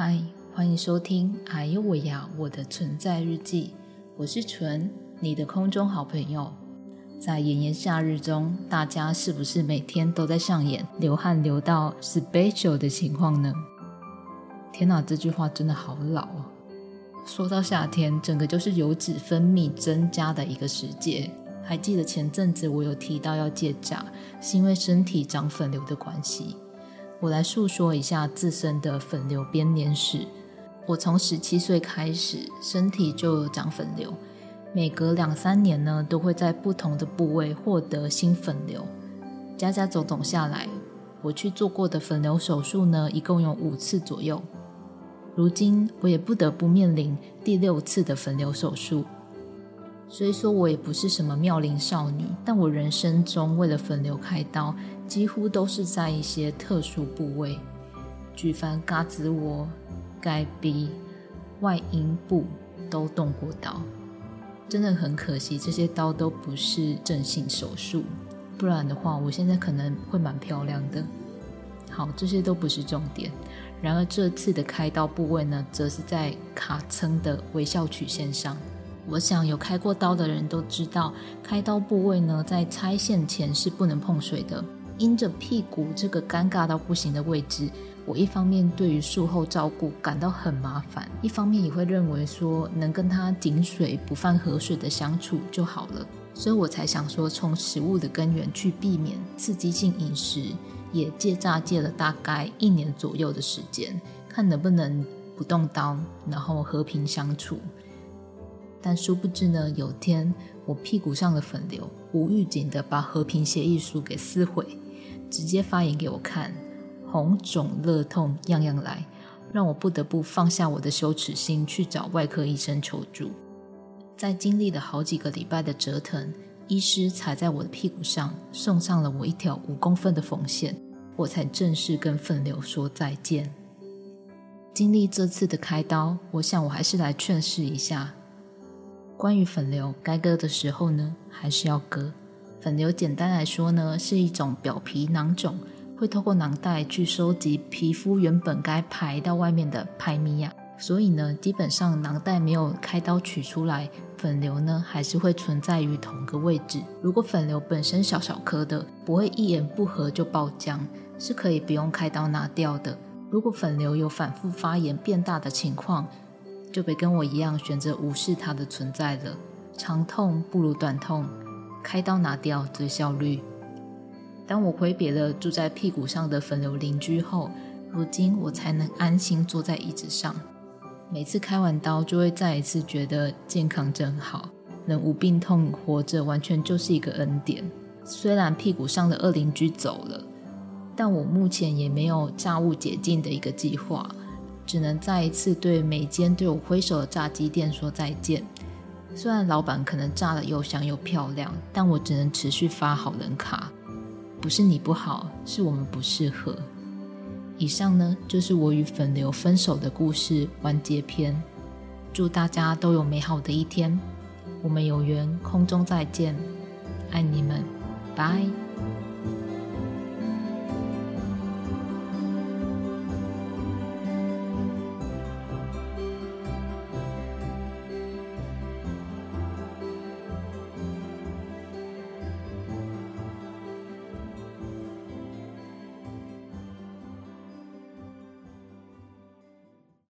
嗨，欢迎收听《哎呦喂呀我的存在日记》，我是纯，你的空中好朋友。在炎炎夏日中，大家是不是每天都在上演流汗流到 special 的情况呢？天哪，这句话真的好老啊！说到夏天，整个就是油脂分泌增加的一个时节。还记得前阵子我有提到要戒炸，是因为身体长粉瘤的关系。我来诉说一下自身的粉瘤编年史。我从十七岁开始，身体就长粉瘤，每隔两三年呢，都会在不同的部位获得新粉瘤。加加总总下来，我去做过的粉瘤手术呢，一共有五次左右。如今我也不得不面临第六次的粉瘤手术。虽说我也不是什么妙龄少女，但我人生中为了粉瘤开刀，几乎都是在一些特殊部位，举凡嘎子窝、该鼻、外阴部都动过刀。真的很可惜，这些刀都不是正性手术，不然的话，我现在可能会蛮漂亮的。好，这些都不是重点。然而这次的开刀部位呢，则是在卡称的微笑曲线上。我想有开过刀的人都知道，开刀部位呢，在拆线前是不能碰水的。因着屁股这个尴尬到不行的位置，我一方面对于术后照顾感到很麻烦，一方面也会认为说能跟他井水不犯河水的相处就好了。所以我才想说，从食物的根源去避免刺激性饮食，也戒炸戒了大概一年左右的时间，看能不能不动刀，然后和平相处。但殊不知呢，有天我屁股上的粉瘤无预警的把和平协议书给撕毁，直接发言给我看，红肿热痛样样来，让我不得不放下我的羞耻心去找外科医生求助。在经历了好几个礼拜的折腾，医师才在我的屁股上送上了我一条五公分的缝线，我才正式跟粉瘤说再见。经历这次的开刀，我想我还是来劝示一下。关于粉瘤，该割的时候呢，还是要割。粉瘤简单来说呢，是一种表皮囊肿，会透过囊袋去收集皮肤原本该排到外面的排米亚。所以呢，基本上囊袋没有开刀取出来，粉瘤呢还是会存在于同个位置。如果粉瘤本身小小颗的，不会一言不合就爆浆，是可以不用开刀拿掉的。如果粉瘤有反复发炎变大的情况，就别跟我一样选择无视它的存在了。长痛不如短痛，开刀拿掉最效率。当我挥别了住在屁股上的粉瘤邻居后，如今我才能安心坐在椅子上。每次开完刀，就会再一次觉得健康真好，能无病痛活着，完全就是一个恩典。虽然屁股上的二邻居走了，但我目前也没有炸物解禁的一个计划。只能再一次对每间对我挥手的炸鸡店说再见。虽然老板可能炸的又香又漂亮，但我只能持续发好人卡。不是你不好，是我们不适合。以上呢，就是我与粉流分手的故事完结篇。祝大家都有美好的一天，我们有缘空中再见，爱你们，拜。